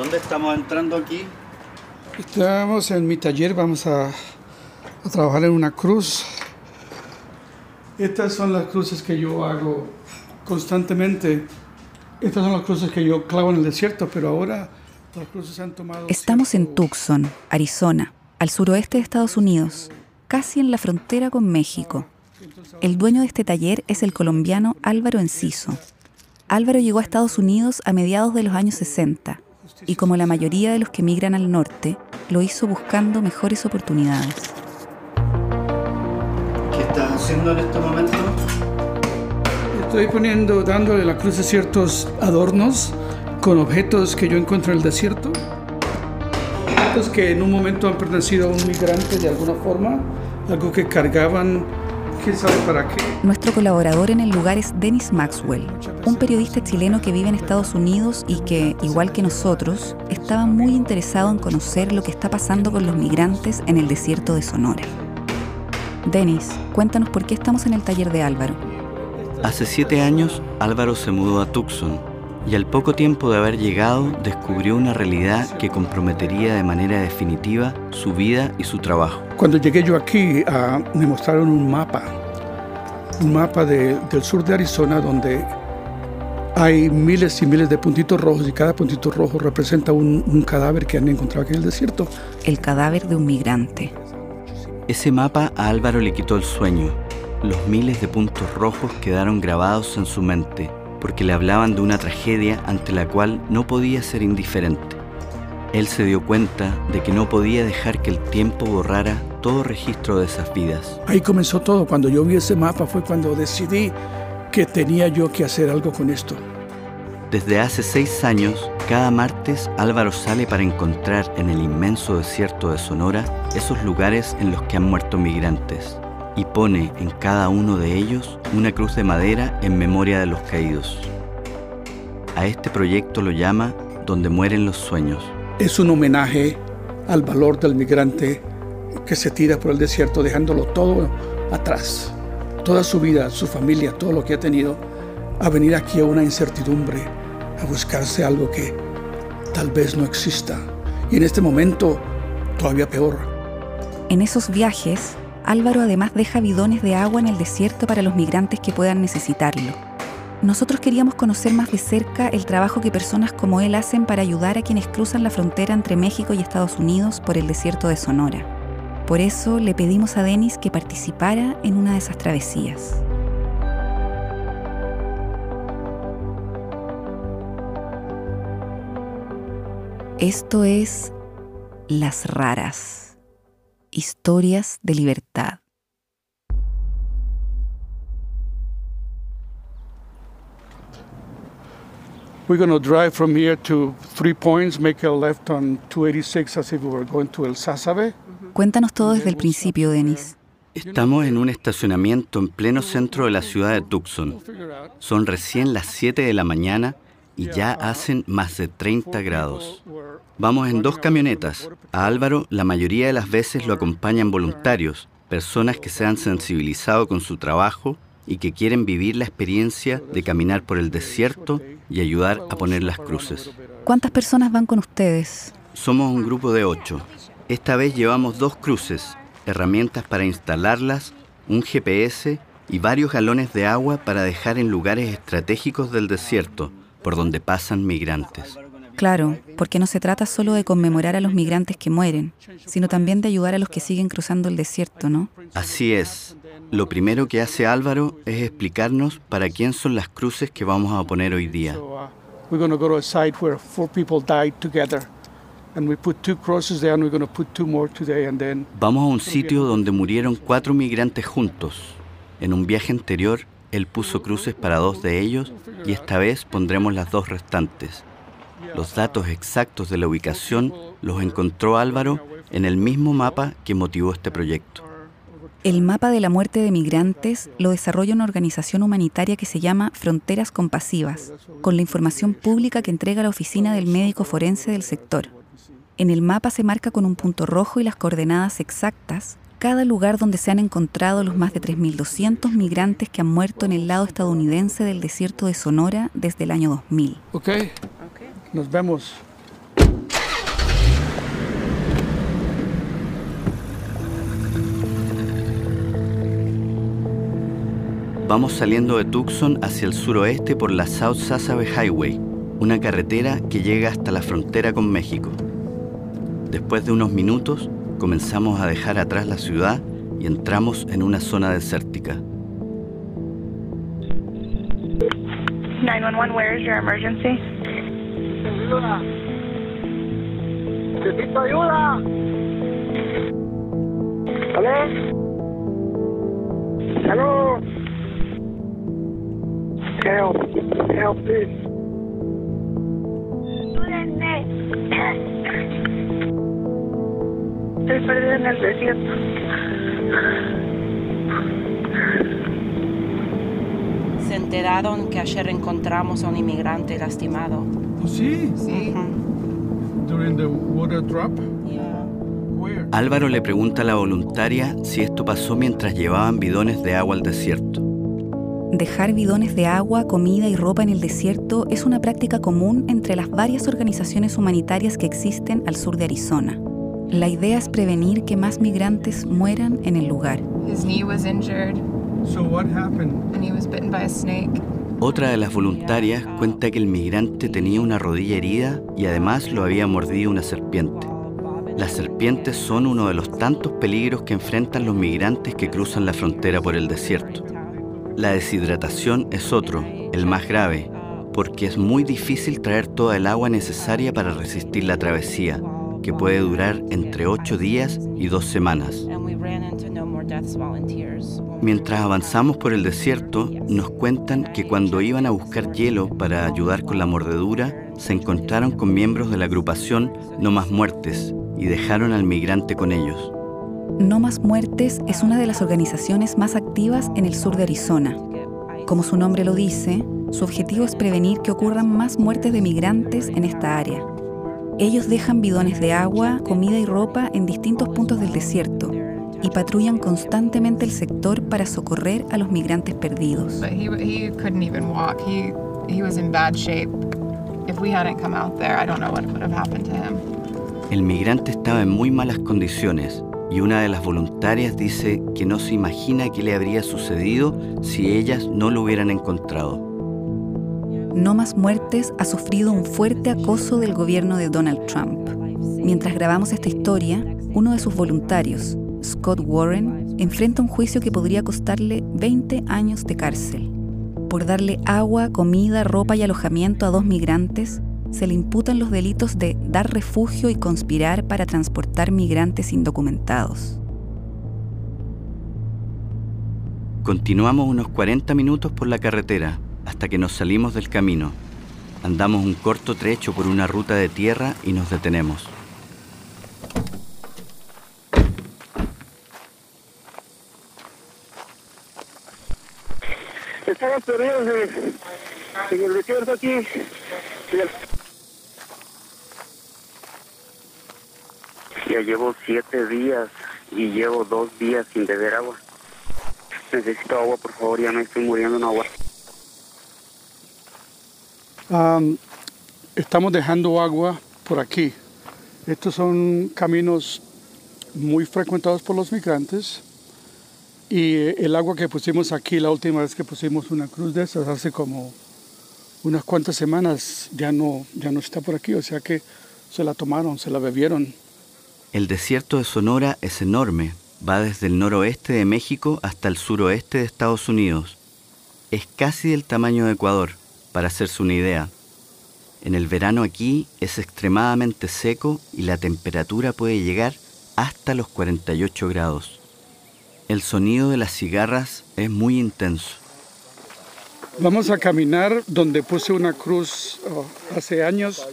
¿Dónde estamos entrando aquí? Estamos en mi taller, vamos a, a trabajar en una cruz. Estas son las cruces que yo hago constantemente. Estas son las cruces que yo clavo en el desierto, pero ahora las cruces han tomado... Estamos en Tucson, Arizona, al suroeste de Estados Unidos, casi en la frontera con México. El dueño de este taller es el colombiano Álvaro Enciso. Álvaro llegó a Estados Unidos a mediados de los años 60 y como la mayoría de los que migran al norte, lo hizo buscando mejores oportunidades. ¿Qué estás haciendo en este momento? Estoy poniendo, dándole a la cruz ciertos adornos con objetos que yo encuentro en el desierto. Objetos que en un momento han pertenecido a un migrante de alguna forma, algo que cargaban, quién sabe para qué. Nuestro colaborador en el lugar es Dennis Maxwell, un periodista chileno que vive en Estados Unidos y que, igual que nosotros, estaba muy interesado en conocer lo que está pasando con los migrantes en el desierto de Sonora. Dennis, cuéntanos por qué estamos en el taller de Álvaro. Hace siete años, Álvaro se mudó a Tucson y al poco tiempo de haber llegado descubrió una realidad que comprometería de manera definitiva su vida y su trabajo. Cuando llegué yo aquí, ah, me mostraron un mapa, un mapa de- del sur de Arizona donde hay miles y miles de puntitos rojos y cada puntito rojo representa un, un cadáver que han encontrado aquí en el desierto. El cadáver de un migrante. Ese mapa a Álvaro le quitó el sueño. Los miles de puntos rojos quedaron grabados en su mente porque le hablaban de una tragedia ante la cual no podía ser indiferente. Él se dio cuenta de que no podía dejar que el tiempo borrara todo registro de esas vidas. Ahí comenzó todo. Cuando yo vi ese mapa fue cuando decidí que tenía yo que hacer algo con esto. Desde hace seis años, cada martes Álvaro sale para encontrar en el inmenso desierto de Sonora esos lugares en los que han muerto migrantes y pone en cada uno de ellos una cruz de madera en memoria de los caídos. A este proyecto lo llama Donde mueren los sueños. Es un homenaje al valor del migrante que se tira por el desierto dejándolo todo atrás. Toda su vida, su familia, todo lo que ha tenido, a venir aquí a una incertidumbre, a buscarse algo que tal vez no exista. Y en este momento, todavía peor. En esos viajes, Álvaro además deja bidones de agua en el desierto para los migrantes que puedan necesitarlo. Nosotros queríamos conocer más de cerca el trabajo que personas como él hacen para ayudar a quienes cruzan la frontera entre México y Estados Unidos por el desierto de Sonora. Por eso le pedimos a Denis que participara en una de esas travesías. Esto es Las Raras. Historias de libertad. We're going to drive from here to Three Points, make a left on 286 as if we were going to El Sasabe. Cuéntanos todo desde el principio, Denis. Estamos en un estacionamiento en pleno centro de la ciudad de Tucson. Son recién las 7 de la mañana y ya hacen más de 30 grados. Vamos en dos camionetas. A Álvaro la mayoría de las veces lo acompañan voluntarios, personas que se han sensibilizado con su trabajo y que quieren vivir la experiencia de caminar por el desierto y ayudar a poner las cruces. ¿Cuántas personas van con ustedes? Somos un grupo de ocho. Esta vez llevamos dos cruces, herramientas para instalarlas, un GPS y varios galones de agua para dejar en lugares estratégicos del desierto, por donde pasan migrantes. Claro, porque no se trata solo de conmemorar a los migrantes que mueren, sino también de ayudar a los que siguen cruzando el desierto, ¿no? Así es. Lo primero que hace Álvaro es explicarnos para quién son las cruces que vamos a poner hoy día. Uh, Vamos a un sitio donde murieron cuatro migrantes juntos. En un viaje anterior, él puso cruces para dos de ellos y esta vez pondremos las dos restantes. Los datos exactos de la ubicación los encontró Álvaro en el mismo mapa que motivó este proyecto. El mapa de la muerte de migrantes lo desarrolla una organización humanitaria que se llama Fronteras Compasivas, con la información pública que entrega la oficina del médico forense del sector. En el mapa se marca con un punto rojo y las coordenadas exactas cada lugar donde se han encontrado los más de 3.200 migrantes que han muerto en el lado estadounidense del desierto de Sonora desde el año 2000. Ok, nos vemos. Vamos saliendo de Tucson hacia el suroeste por la South Sasabe Highway, una carretera que llega hasta la frontera con México. Después de unos minutos, comenzamos a dejar atrás la ciudad y entramos en una zona desértica. 911, where is your emergency? Ayuda. Necesito ayuda. ¿Aló? ¿Aló? Help. Help, please. Ayúdenme. Estoy perdida en el desierto. Se enteraron que ayer encontramos a un inmigrante lastimado. Sí, Sí. during the water drop. Yeah. Where? Álvaro le pregunta a la voluntaria si esto pasó mientras llevaban bidones de agua al desierto. Dejar bidones de agua, comida y ropa en el desierto es una práctica común entre las varias organizaciones humanitarias que existen al sur de Arizona. La idea es prevenir que más migrantes mueran en el lugar. His knee was injured So what happened? and he was bitten by a snake. Otra de las voluntarias cuenta que el migrante tenía una rodilla herida y además lo había mordido una serpiente. Las serpientes son uno de los tantos peligros que enfrentan los migrantes que cruzan la frontera por el desierto. La deshidratación es otro, el más grave, porque es muy difícil traer toda el agua necesaria para resistir la travesía, que puede durar entre 8 días y 2 semanas. And we ran into no more deaths volunteers. Mientras avanzamos por el desierto, nos cuentan que cuando iban a buscar hielo para ayudar con la mordedura, se encontraron con miembros de la agrupación No Más Muertes y dejaron al migrante con ellos. No Más Muertes es una de las organizaciones más activas en el sur de Arizona. Como su nombre lo dice, su objetivo es prevenir que ocurran más muertes de migrantes en esta área. Ellos dejan bidones de agua, comida y ropa en distintos puntos del desierto y patrullan constantemente el sector para socorrer a los migrantes perdidos. But he he couldn't even walk. He he was in bad shape. If we hadn't come out there, I don't know what would have happened to him. El migrante estaba en muy malas condiciones y una de las voluntarias dice que no se imagina qué le habría sucedido si ellas no lo hubieran encontrado. No Más Muertes ha sufrido un fuerte acoso del gobierno de Donald Trump. Mientras grabamos esta historia, uno de sus voluntarios, Scott Warren, enfrenta un juicio que podría costarle 20 años de cárcel. Por darle agua, comida, ropa y alojamiento a dos migrantes, se le imputan los delitos de dar refugio y conspirar para transportar migrantes indocumentados. Continuamos unos 40 minutos por la carretera hasta que nos salimos del camino. Andamos un corto trecho por una ruta de tierra y nos detenemos. Estamos perdidos en, en el desierto aquí. Ya llevo siete días y llevo dos días sin beber agua. Necesito agua, por favor, ya me estoy muriendo en agua. Am, estamos dejando agua por aquí. Estos son caminos muy frecuentados por los migrantes y eh, el agua que pusimos aquí la última vez que pusimos una cruz de esas hace como unas cuantas semanas ya no ya no está por aquí, o sea que se la tomaron, se la bebieron. El desierto de Sonora es enorme, va desde el noroeste de México hasta el suroeste de Estados Unidos. Es casi del tamaño de Ecuador, para hacerse una idea. En el verano aquí es extremadamente seco y la temperatura puede llegar hasta los 48 grados. El sonido de las cigarras es muy intenso. Vamos a caminar donde puse una cruz oh, hace años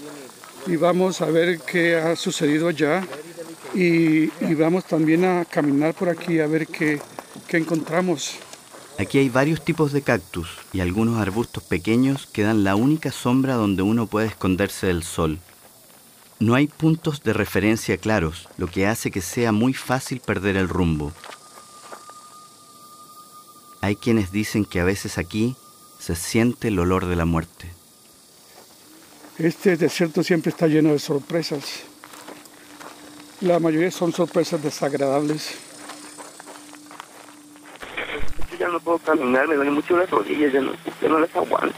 y vamos a ver qué ha sucedido allá y, y vamos también a caminar por aquí a ver qué, qué encontramos. Aquí hay varios tipos de cactus y algunos arbustos pequeños que dan la única sombra donde uno puede esconderse del sol. No hay puntos de referencia claros, lo que hace que sea muy fácil perder el rumbo. Hay quienes dicen que a veces aquí se siente el olor de la muerte. Este desierto siempre está lleno de sorpresas. La mayoría son sorpresas desagradables. Yo ya no puedo caminar, me duelen mucho las rodillas, ya no, ya no las aguanto.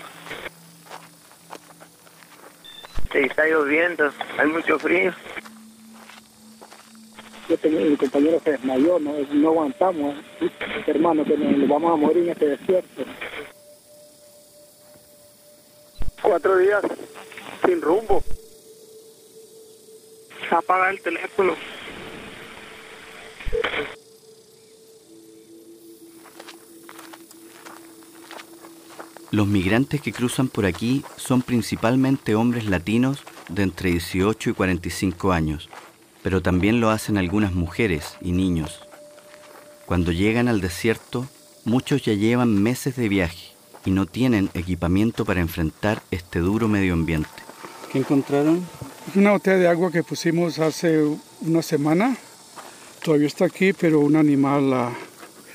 Sí, está lloviendo, hay mucho frío. Yo tenía mi compañero se desmayó, no, no aguantamos, hermano, que nos, nos vamos a morir en este desierto. Cuatro días sin rumbo. Apaga el teléfono. Los migrantes que cruzan por aquí son principalmente hombres latinos de entre 18 y 45 años, pero también lo hacen algunas mujeres y niños. Cuando llegan al desierto, muchos ya llevan meses de viaje y no tienen equipamiento para enfrentar este duro medio ambiente. ¿Qué encontraron? Una botella de agua que pusimos hace una semana. Todavía está aquí, pero un animal la-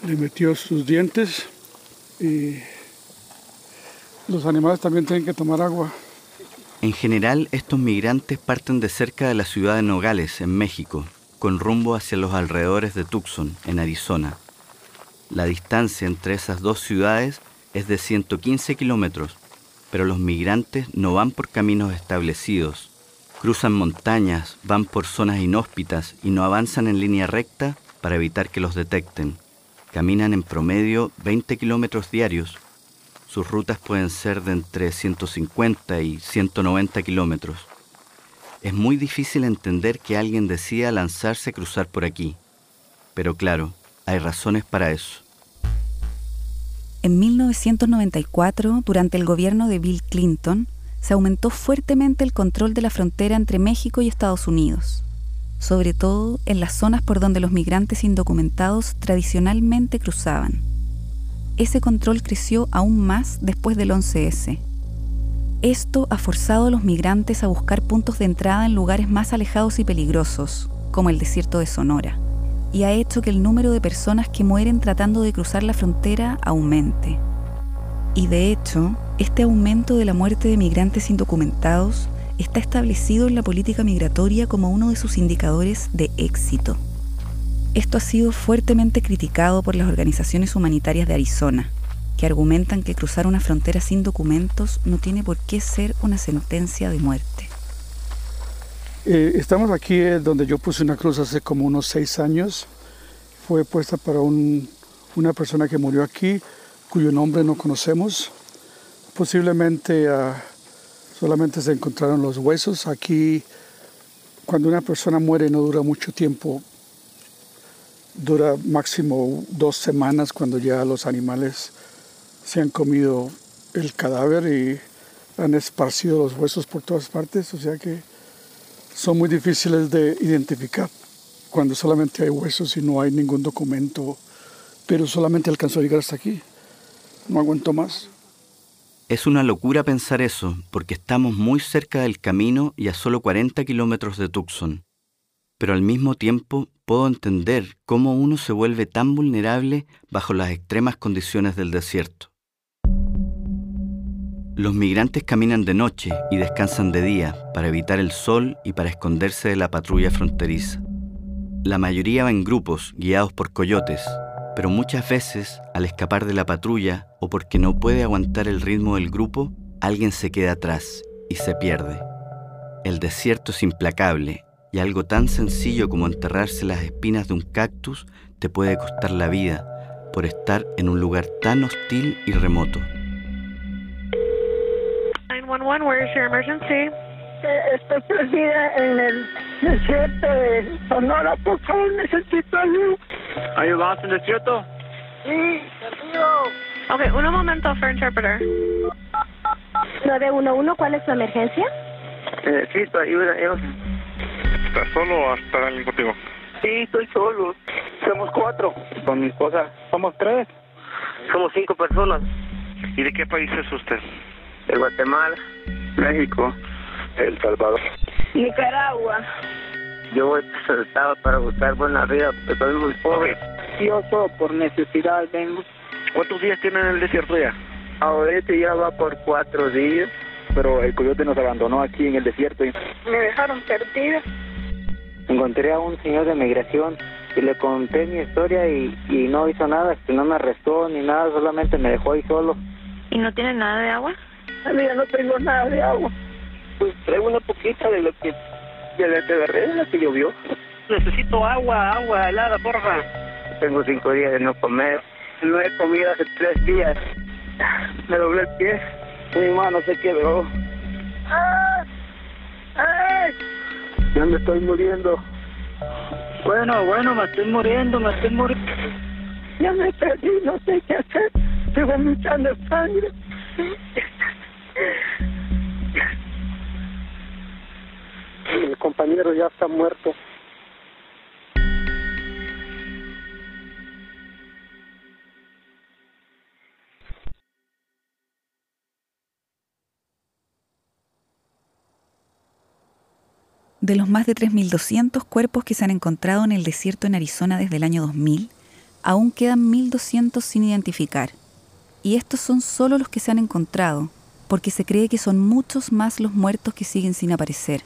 le metió sus dientes y los animales también tienen que tomar agua. En general, estos migrantes parten de cerca de la ciudad de Nogales, en México, con rumbo hacia los alrededores de Tucson, en Arizona. La distancia entre esas dos ciudades es de 115 kilómetros, pero los migrantes no van por caminos establecidos. Cruzan montañas, van por zonas inhóspitas y no avanzan en línea recta para evitar que los detecten. Caminan en promedio 20 kilómetros diarios sus rutas pueden ser de entre 150 y 190 kilómetros. Es muy difícil entender que alguien decida lanzarse a cruzar por aquí. Pero claro, hay razones para eso. En 1994, durante el gobierno de Bill Clinton, se aumentó fuertemente el control de la frontera entre México y Estados Unidos, sobre todo en las zonas por donde los migrantes indocumentados tradicionalmente cruzaban. Ese control creció aún más después del 11S. Esto ha forzado a los migrantes a buscar puntos de entrada en lugares más alejados y peligrosos, como el desierto de Sonora, y ha hecho que el número de personas que mueren tratando de cruzar la frontera aumente. Y de hecho, este aumento de la muerte de migrantes indocumentados está establecido en la política migratoria como uno de sus indicadores de éxito. Esto ha sido fuertemente criticado por las organizaciones humanitarias de Arizona, que argumentan que cruzar una frontera sin documentos no tiene por qué ser una sentencia de muerte. Eh, estamos aquí eh, donde yo puse una cruz hace como unos seis años. Fue puesta para un- una persona que murió aquí, cuyo nombre no conocemos. Posiblemente ah, solamente se encontraron los huesos. Aquí, cuando una persona muere, no dura mucho tiempo. Dura máximo dos semanas cuando ya los animales se han comido el cadáver y han esparcido los huesos por todas partes. O sea que son muy difíciles de identificar cuando solamente hay huesos y no hay ningún documento, pero solamente alcanzó a llegar hasta aquí. No aguanto más. Es una locura pensar eso, porque estamos muy cerca del camino y a solo 40 kilómetros de Tucson. Pero al mismo tiempo puedo entender cómo uno se vuelve tan vulnerable bajo las extremas condiciones del desierto. Los migrantes caminan de noche y descansan de día para evitar el sol y para esconderse de la patrulla fronteriza. La mayoría va en grupos guiados por coyotes, pero muchas veces, al escapar de la patrulla o porque no puede aguantar el ritmo del grupo, alguien se queda atrás y se pierde. El desierto es implacable y algo tan sencillo como enterrarse las espinas de un cactus te puede costar la vida por estar en un lugar tan hostil y remoto. 911, where is your emergency? Eh, Estoy perdida en el desierto de Sonora, por favor, necesito ayuda. ¿Are you lost in the desierto? Sí, perdido. Okay, un momento for interpreter. 911, ¿cuál es su emergencia? Necesito ayuda, yo. ¿Estás solo o está alguien contigo? Sí, estoy solo. Somos cuatro. Con mi esposa. Somos tres. Somos cinco personas. ¿Y de qué país es usted? De Guatemala, México, El Salvador. Nicaragua. Yo estaba para buscar buena vida, porque soy muy pobre. Yo solo por necesidad vengo. ¿Cuántos días tienen en el desierto ya? Ahorita ya va por cuatro días. Pero el coyote nos abandonó aquí en el desierto. y Me dejaron perdida. Encontré a un señor de migración y le conté mi historia y, y no hizo nada, que no me arrestó ni nada, solamente me dejó ahí solo. ¿Y no tiene nada de agua? Amiga, no tengo nada de agua. Pues traigo una poquita de lo que de la que agarré, de la que llovió. Necesito agua, agua helada, porfa. Tengo cinco días de no comer. No he comido hace tres días. Me doblé el pie. Mi mano se quebró. ¡Ay! Ya me estoy muriendo. Bueno, bueno, me estoy muriendo, me estoy muriendo. Ya me perdí, no sé qué hacer. Estoy vomitando sangre. Mi compañero ya está muerto. De los más de 3.200 cuerpos que se han encontrado en el desierto en Arizona desde el año 2000, aún quedan 1.200 sin identificar. Y estos son solo los que se han encontrado, porque se cree que son muchos más los muertos que siguen sin aparecer.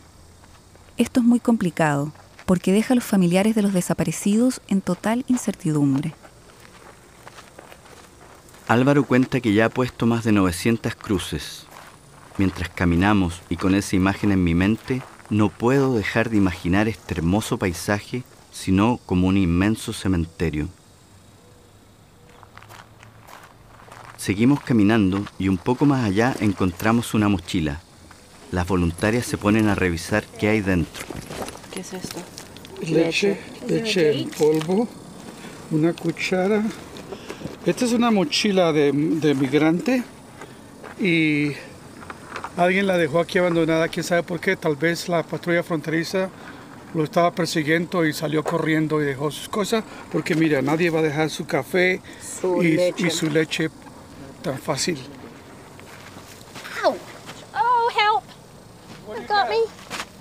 Esto es muy complicado, porque deja a los familiares de los desaparecidos en total incertidumbre. Álvaro cuenta que ya ha puesto más de 900 cruces. Mientras caminamos y con esa imagen en mi mente, no puedo dejar de imaginar este hermoso paisaje, sino como un inmenso cementerio. Seguimos caminando y un poco más allá encontramos una mochila. Las voluntarias se ponen a revisar qué hay dentro. ¿Qué es esto? Leche, leche en polvo, una cuchara. Esta es una mochila de, de migrante y alguien la dejó aquí abandonada, quién sabe por qué. Tal vez la patrulla fronteriza lo estaba persiguiendo y salió corriendo y dejó sus cosas, porque mira, nadie va a dejar su café Su y, leche. y su leche tan fácil. Ow! Oh, help! It got me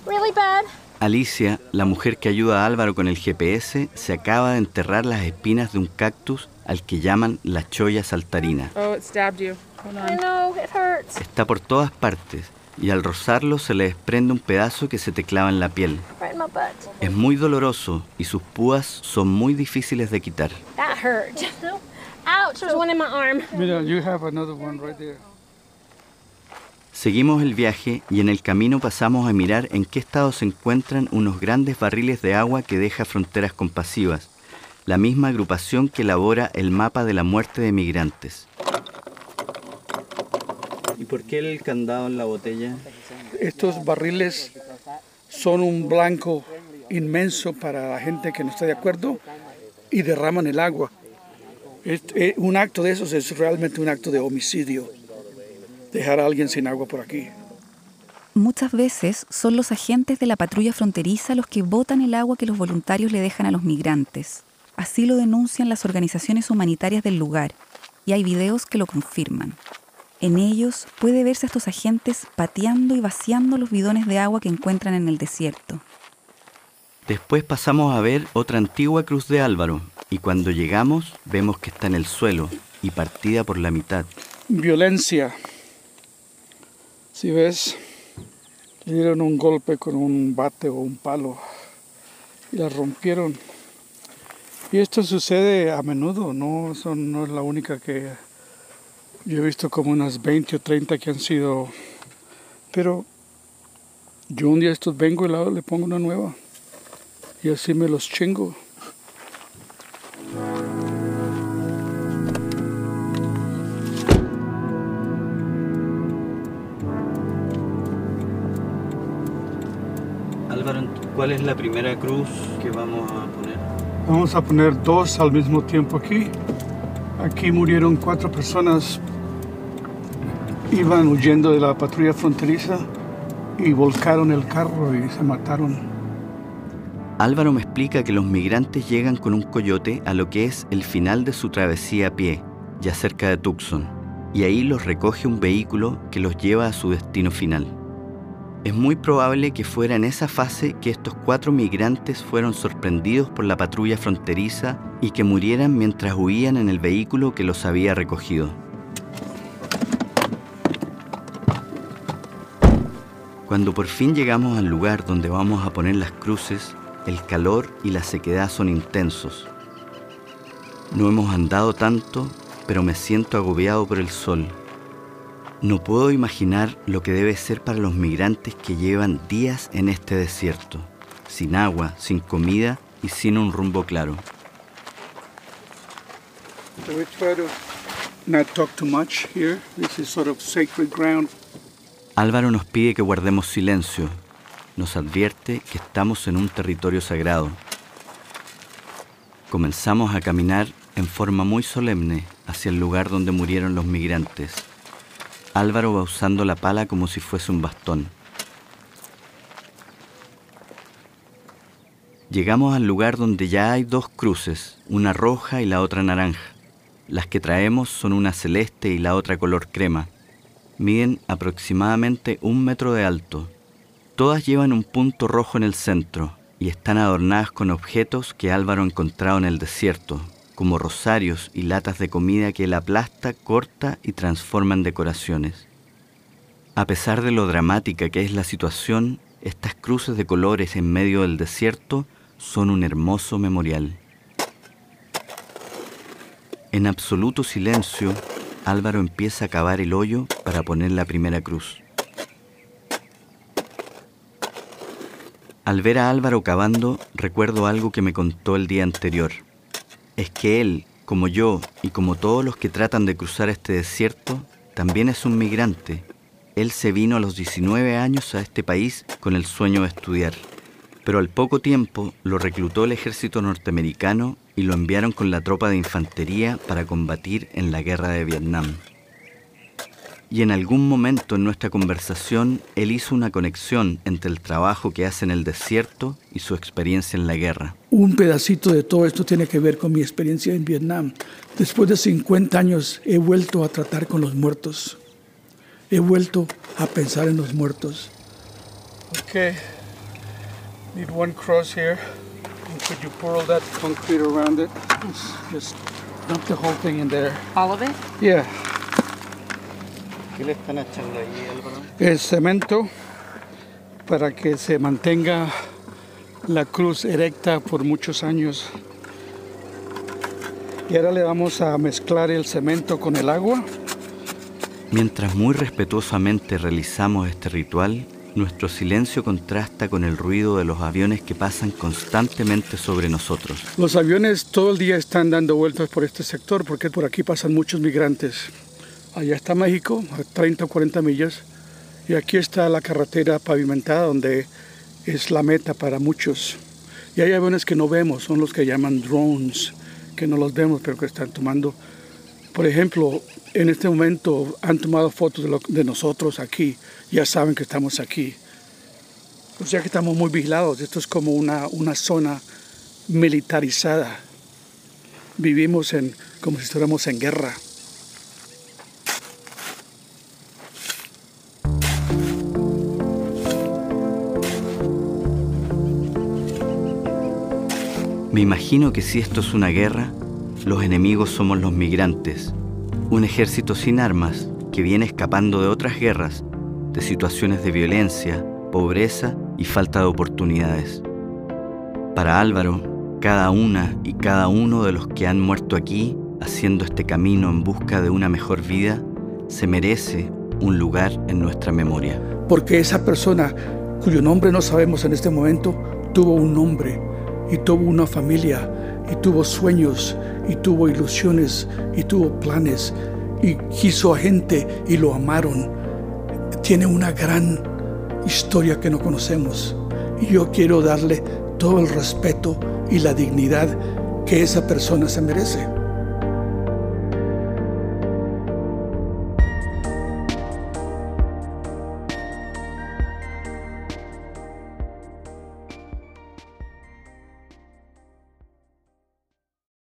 really bad. Alicia, la mujer que ayuda a Álvaro con el GPS, se acaba de enterrar las espinas de un cactus al que llaman la cholla saltarina. Oh, it stabbed you. Hold I on. know, it hurts. Está por todas partes y al rozarlo se le desprende un pedazo que se te clava en la piel. Right in my butt. Es muy doloroso y sus púas son muy difíciles de quitar. That hurt. Ouch, there's one in my arm. Mira, you have another one right there. Seguimos el viaje y en el camino pasamos a mirar en qué estado se encuentran unos grandes barriles de agua que deja Fronteras Compasivas, la misma agrupación que elabora el mapa de la muerte de migrantes. ¿Y por qué el candado en la botella? Estos barriles son un blanco inmenso para la gente que no está de acuerdo y derraman el agua. Es- eh, un acto de esos es realmente un acto de homicidio. Dejar a alguien sin agua por aquí. Muchas veces son los agentes de la patrulla fronteriza los que botan el agua que los voluntarios le dejan a los migrantes. Así lo denuncian las organizaciones humanitarias del lugar, y hay videos que lo confirman. En ellos puede verse a estos agentes pateando y vaciando los bidones de agua que encuentran en el desierto. Después pasamos a ver otra antigua cruz de Álvaro y cuando llegamos vemos que está en el suelo y partida por la mitad. Violencia. Si ves, le dieron un golpe con un bate o un palo y la rompieron. Y esto sucede a menudo, no, Son- no es la única que yo he visto como unas 20 o 30 que han sido. Pero yo un día estos vengo y le pongo una nueva y así me los chingo. Álvaro, ¿cuál es la primera cruz que vamos a poner? Vamos a poner dos al mismo tiempo aquí. Aquí murieron cuatro personas. Iban huyendo de la patrulla fronteriza y volcaron el carro y se mataron. Álvaro me explica que los migrantes llegan con un coyote a lo que es el final de su travesía a pie, ya cerca de Tucson, y ahí los recoge un vehículo que los lleva a su destino final. Es muy probable que fuera en esa fase que estos cuatro migrantes fueron sorprendidos por la patrulla fronteriza y que murieran mientras huían en el vehículo que los había recogido. Cuando por fin llegamos al lugar donde vamos a poner las cruces, el calor y la sequedad son intensos. No hemos andado tanto, pero me siento agobiado por el sol. No puedo imaginar lo que debe ser para los migrantes que llevan días en este desierto, sin agua, sin comida y sin un rumbo claro. we try to not talk too much here. This is sort of. Álvaro nos pide que guardemos silencio. Nos advierte que estamos en un territorio sagrado. Comenzamos a caminar en forma muy solemne hacia el lugar donde murieron los migrantes. Álvaro va usando la pala como si fuese un bastón. Llegamos al lugar donde ya hay dos cruces, una roja y la otra naranja. Las que traemos son una celeste y la otra color crema. Miden aproximadamente un metro de alto. Todas llevan un punto rojo en el centro y están adornadas con objetos que Álvaro ha encontrado en el desierto, como rosarios y latas de comida que él aplasta, corta y transforma en decoraciones. A pesar de lo dramática que es la situación, estas cruces de colores en medio del desierto son un hermoso memorial. En absoluto silencio, Álvaro empieza a cavar el hoyo para poner la primera cruz. Al ver a Álvaro cavando, recuerdo algo que me contó el día anterior. Es que él, como yo y como todos los que tratan de cruzar este desierto, también es un migrante. Él se vino a los 19 años a este país con el sueño de estudiar. Pero al poco tiempo lo reclutó el ejército norteamericano y lo enviaron con la tropa de infantería para combatir en la guerra de Vietnam. Y en algún momento en nuestra conversación él hizo una conexión entre el trabajo que hace en el desierto y su experiencia en la guerra. Un pedacito de todo esto tiene que ver con mi experiencia en Vietnam. Después de 50 años he vuelto a tratar con los muertos. He vuelto a pensar en los muertos. Okay. Need one cross here. Could you pour all that concrete around it? Just dump the whole thing in there. All of it? Yeah. ¿Qué le están echando ahí, Álvaro? El cemento para que se mantenga la cruz erecta por muchos años. Y ahora le vamos a mezclar el cemento con el agua. Mientras muy respetuosamente realizamos este ritual, nuestro silencio contrasta con el ruido de los aviones que pasan constantemente sobre nosotros. Los aviones todo el día están dando vueltas por este sector porque por aquí pasan muchos migrantes. Allá está México, a 30 o 40 millas, y aquí está la carretera pavimentada donde es la meta para muchos. Y hay aviones que no vemos, son los que llaman drones, que no los vemos pero que están tomando. Por ejemplo, en este momento han tomado fotos de, nosotros aquí, ya saben que estamos aquí. O sea que estamos muy vigilados, esto es como una, una zona militarizada. Vivimos en, como si estuviéramos en guerra. Me imagino que si esto es una guerra, los enemigos somos los migrantes, un ejército sin armas que viene escapando de otras guerras, de situaciones de violencia, pobreza y falta de oportunidades. Para Álvaro, cada una y cada uno de los que han muerto aquí, haciendo este camino en busca de una mejor vida, se merece un lugar en nuestra memoria. Porque esa persona, cuyo nombre no sabemos en este momento, tuvo un nombre y tuvo una familia y tuvo sueños y tuvo ilusiones y tuvo planes y quiso a gente y lo amaron. Tiene una gran historia que no conocemos y yo quiero darle todo el respeto y la dignidad que esa persona se merece.